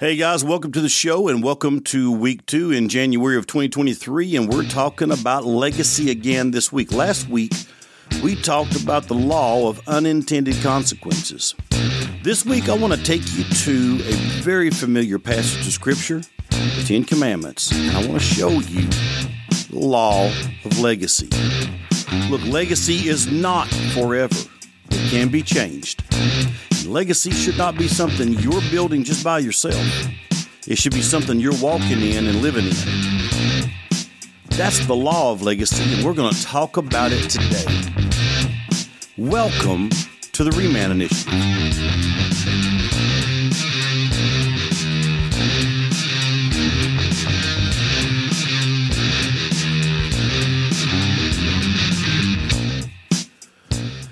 Hey guys, welcome to the show and welcome to week two in January of 2023. And we're talking about legacy again this week. Last week, we talked about the law of unintended consequences. This week, I want to take you to a very familiar passage of Scripture, the Ten Commandments, and I want to show you the law of legacy. Look, legacy is not forever, it can be changed. Legacy should not be something you're building just by yourself. It should be something you're walking in and living in. That's the law of legacy, and we're going to talk about it today. Welcome to the Reman Initiative.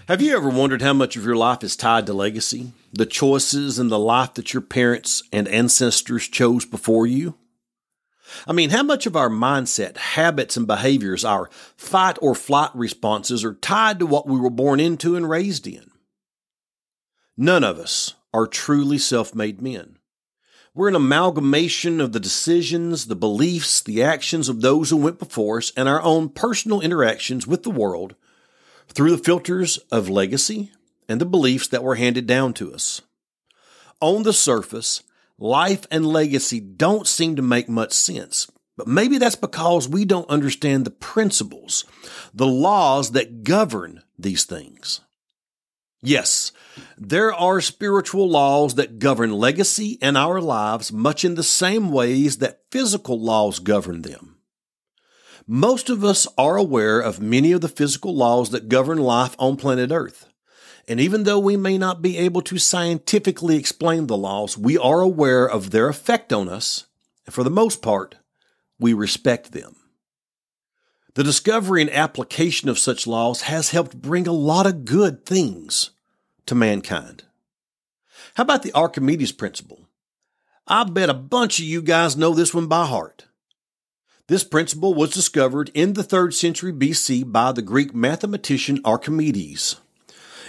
Have you ever wondered how much of your life is tied to legacy? The choices and the life that your parents and ancestors chose before you? I mean, how much of our mindset, habits, and behaviors, our fight or flight responses are tied to what we were born into and raised in? None of us are truly self made men. We're an amalgamation of the decisions, the beliefs, the actions of those who went before us, and our own personal interactions with the world through the filters of legacy and the beliefs that were handed down to us. On the surface, life and legacy don't seem to make much sense, but maybe that's because we don't understand the principles, the laws that govern these things. Yes, there are spiritual laws that govern legacy and our lives much in the same ways that physical laws govern them. Most of us are aware of many of the physical laws that govern life on planet Earth. And even though we may not be able to scientifically explain the laws, we are aware of their effect on us, and for the most part, we respect them. The discovery and application of such laws has helped bring a lot of good things to mankind. How about the Archimedes principle? I bet a bunch of you guys know this one by heart. This principle was discovered in the 3rd century BC by the Greek mathematician Archimedes.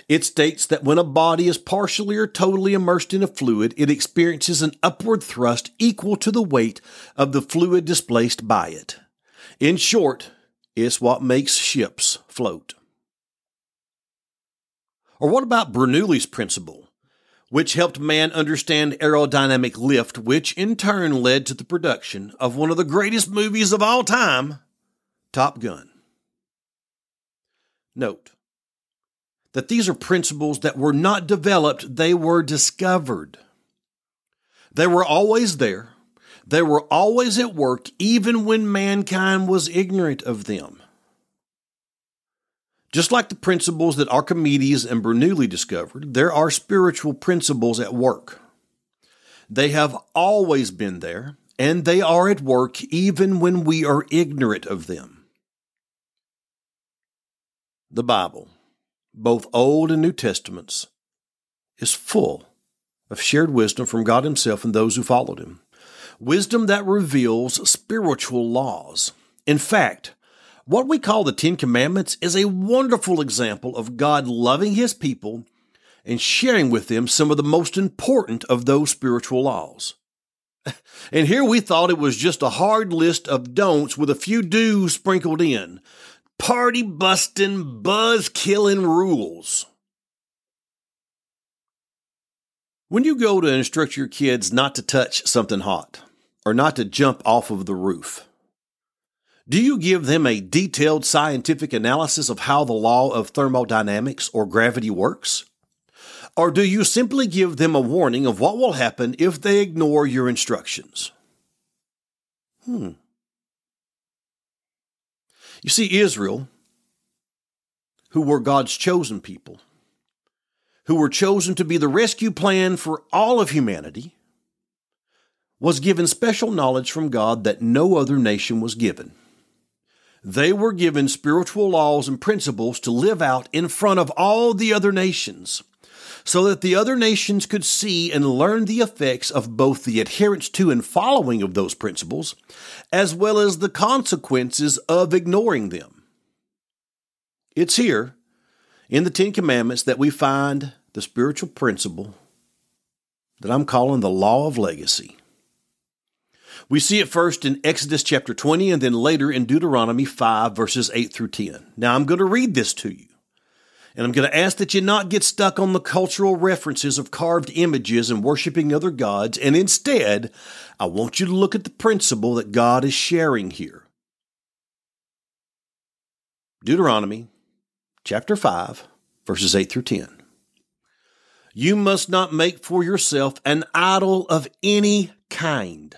It states that when a body is partially or totally immersed in a fluid, it experiences an upward thrust equal to the weight of the fluid displaced by it. In short, it's what makes ships float. Or what about Bernoulli's principle? Which helped man understand aerodynamic lift, which in turn led to the production of one of the greatest movies of all time, Top Gun. Note that these are principles that were not developed, they were discovered. They were always there, they were always at work, even when mankind was ignorant of them. Just like the principles that Archimedes and Bernoulli discovered, there are spiritual principles at work. They have always been there, and they are at work even when we are ignorant of them. The Bible, both Old and New Testaments, is full of shared wisdom from God Himself and those who followed Him. Wisdom that reveals spiritual laws. In fact, what we call the Ten Commandments is a wonderful example of God loving His people and sharing with them some of the most important of those spiritual laws. And here we thought it was just a hard list of don'ts with a few do's sprinkled in. Party busting, buzz killing rules. When you go to instruct your kids not to touch something hot or not to jump off of the roof, do you give them a detailed scientific analysis of how the law of thermodynamics or gravity works? Or do you simply give them a warning of what will happen if they ignore your instructions? Hmm. You see, Israel, who were God's chosen people, who were chosen to be the rescue plan for all of humanity, was given special knowledge from God that no other nation was given. They were given spiritual laws and principles to live out in front of all the other nations, so that the other nations could see and learn the effects of both the adherence to and following of those principles, as well as the consequences of ignoring them. It's here in the Ten Commandments that we find the spiritual principle that I'm calling the law of legacy. We see it first in Exodus chapter 20 and then later in Deuteronomy 5 verses 8 through 10. Now I'm going to read this to you. And I'm going to ask that you not get stuck on the cultural references of carved images and worshiping other gods. And instead, I want you to look at the principle that God is sharing here. Deuteronomy chapter 5, verses 8 through 10. You must not make for yourself an idol of any kind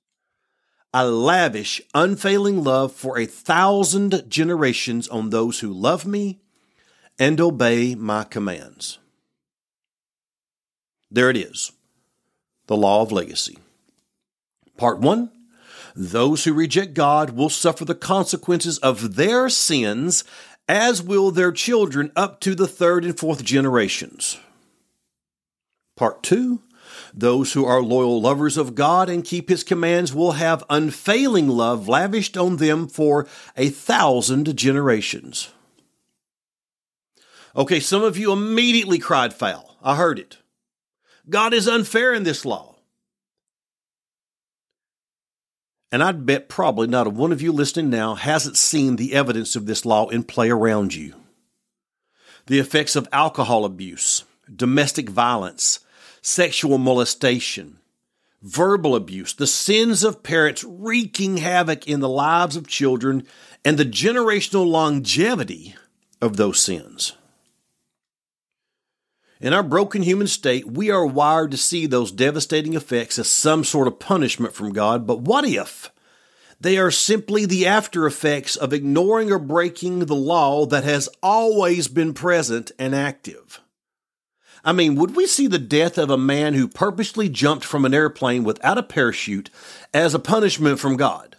I lavish unfailing love for a thousand generations on those who love me and obey my commands. There it is the law of legacy. Part one those who reject God will suffer the consequences of their sins, as will their children up to the third and fourth generations. Part two those who are loyal lovers of God and keep His commands will have unfailing love lavished on them for a thousand generations. Okay, some of you immediately cried foul. I heard it. God is unfair in this law. And I'd bet probably not a one of you listening now hasn't seen the evidence of this law in play around you. The effects of alcohol abuse, domestic violence, sexual molestation, verbal abuse, the sins of parents wreaking havoc in the lives of children, and the generational longevity of those sins. In our broken human state, we are wired to see those devastating effects as some sort of punishment from God, but what if they are simply the after effects of ignoring or breaking the law that has always been present and active? I mean, would we see the death of a man who purposely jumped from an airplane without a parachute as a punishment from God?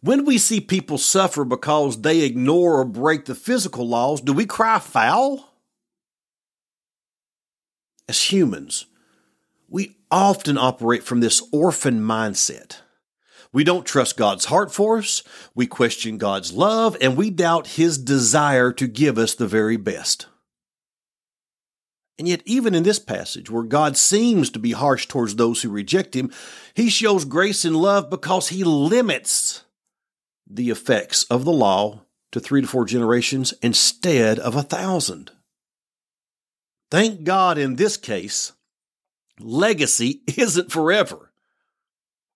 When we see people suffer because they ignore or break the physical laws, do we cry foul? As humans, we often operate from this orphan mindset. We don't trust God's heart for us, we question God's love, and we doubt His desire to give us the very best. And yet, even in this passage, where God seems to be harsh towards those who reject Him, He shows grace and love because He limits the effects of the law to three to four generations instead of a thousand. Thank God in this case, legacy isn't forever,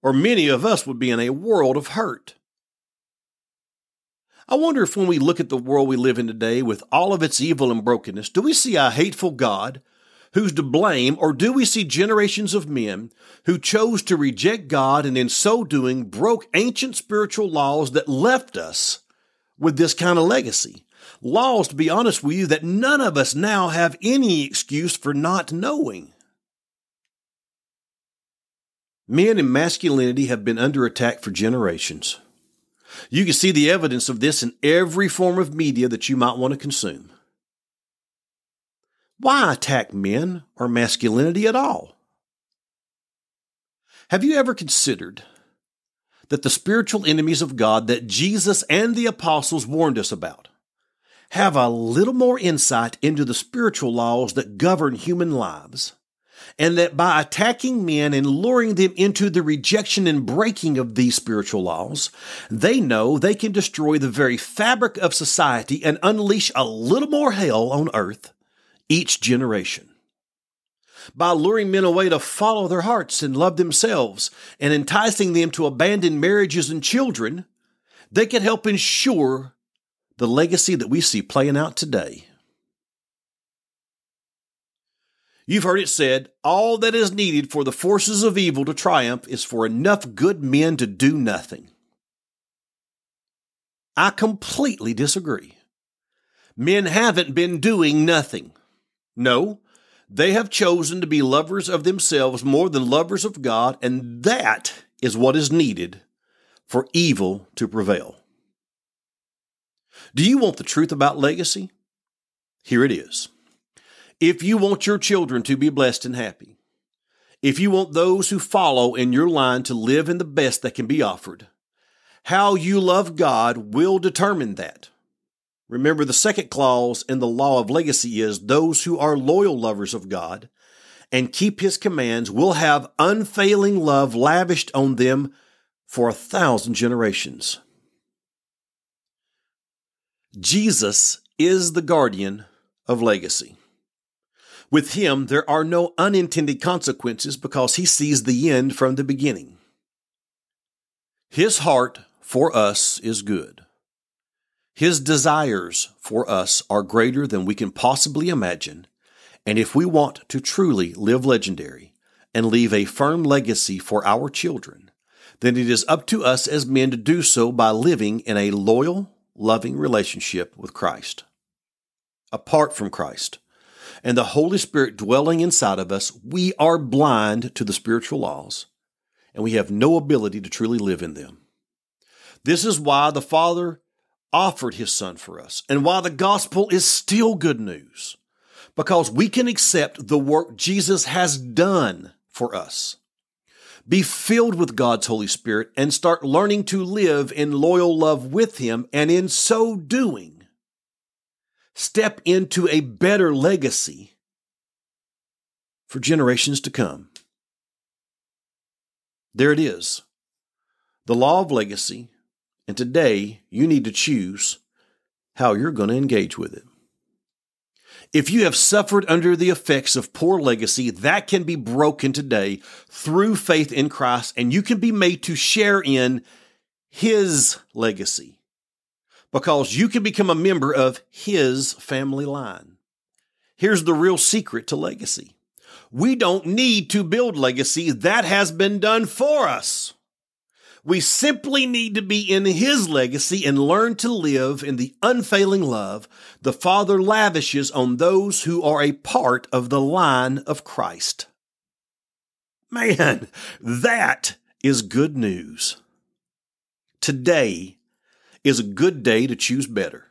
or many of us would be in a world of hurt. I wonder if when we look at the world we live in today with all of its evil and brokenness, do we see a hateful God who's to blame, or do we see generations of men who chose to reject God and in so doing broke ancient spiritual laws that left us with this kind of legacy? laws, to be honest with you, that none of us now have any excuse for not knowing. Men and masculinity have been under attack for generations. You can see the evidence of this in every form of media that you might want to consume. Why attack men or masculinity at all? Have you ever considered that the spiritual enemies of God that Jesus and the apostles warned us about have a little more insight into the spiritual laws that govern human lives, and that by attacking men and luring them into the rejection and breaking of these spiritual laws, they know they can destroy the very fabric of society and unleash a little more hell on earth each generation. By luring men away to follow their hearts and love themselves and enticing them to abandon marriages and children, they can help ensure the legacy that we see playing out today. You've heard it said, all that is needed for the forces of evil to triumph is for enough good men to do nothing. I completely disagree. Men haven't been doing nothing. No, they have chosen to be lovers of themselves more than lovers of God, and that is what is needed for evil to prevail. Do you want the truth about legacy? Here it is. If you want your children to be blessed and happy, if you want those who follow in your line to live in the best that can be offered, how you love God will determine that. Remember, the second clause in the law of legacy is those who are loyal lovers of God and keep his commands will have unfailing love lavished on them for a thousand generations. Jesus is the guardian of legacy. With him, there are no unintended consequences because he sees the end from the beginning. His heart for us is good. His desires for us are greater than we can possibly imagine, and if we want to truly live legendary and leave a firm legacy for our children, then it is up to us as men to do so by living in a loyal, loving relationship with Christ. Apart from Christ and the Holy Spirit dwelling inside of us, we are blind to the spiritual laws and we have no ability to truly live in them. This is why the Father offered His Son for us and why the gospel is still good news because we can accept the work Jesus has done for us be filled with God's Holy Spirit, and start learning to live in loyal love with Him, and in so doing, step into a better legacy for generations to come. There it is the law of legacy, and today you need to choose how you're going to engage with it. If you have suffered under the effects of poor legacy, that can be broken today through faith in Christ, and you can be made to share in His legacy because you can become a member of His family line. Here's the real secret to legacy we don't need to build legacy, that has been done for us. We simply need to be in His legacy and learn to live in the unfailing love the Father lavishes on those who are a part of the line of Christ. Man, that is good news. Today is a good day to choose better.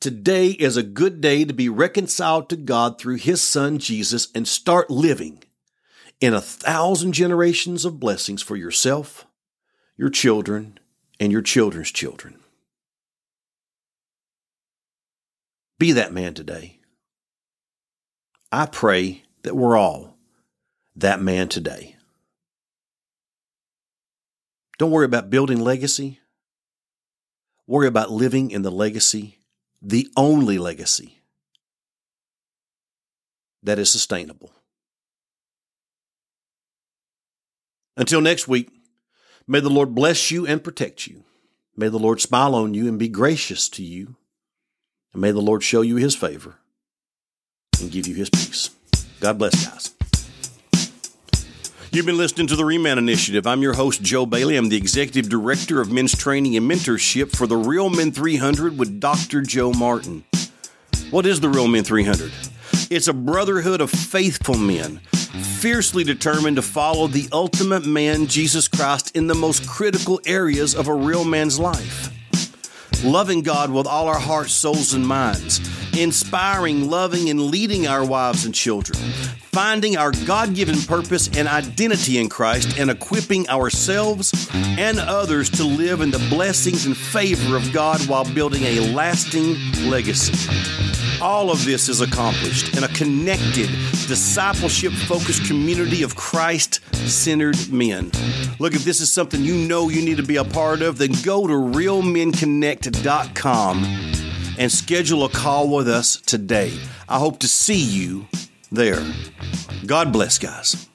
Today is a good day to be reconciled to God through His Son Jesus and start living in a thousand generations of blessings for yourself your children, and your children's children. Be that man today. I pray that we're all that man today. Don't worry about building legacy. Worry about living in the legacy, the only legacy that is sustainable. Until next week, May the Lord bless you and protect you. May the Lord smile on you and be gracious to you. And may the Lord show you his favor and give you his peace. God bless, guys. You've been listening to the Reman Initiative. I'm your host, Joe Bailey. I'm the Executive Director of Men's Training and Mentorship for the Real Men 300 with Dr. Joe Martin. What is the Real Men 300? It's a brotherhood of faithful men fiercely determined to follow the ultimate man, Jesus Christ, in the most critical areas of a real man's life. Loving God with all our hearts, souls, and minds, inspiring, loving, and leading our wives and children, finding our God given purpose and identity in Christ, and equipping ourselves and others to live in the blessings and favor of God while building a lasting legacy. All of this is accomplished in a connected, discipleship focused community of Christ centered men. Look, if this is something you know you need to be a part of, then go to realmenconnect.com and schedule a call with us today. I hope to see you there. God bless, guys.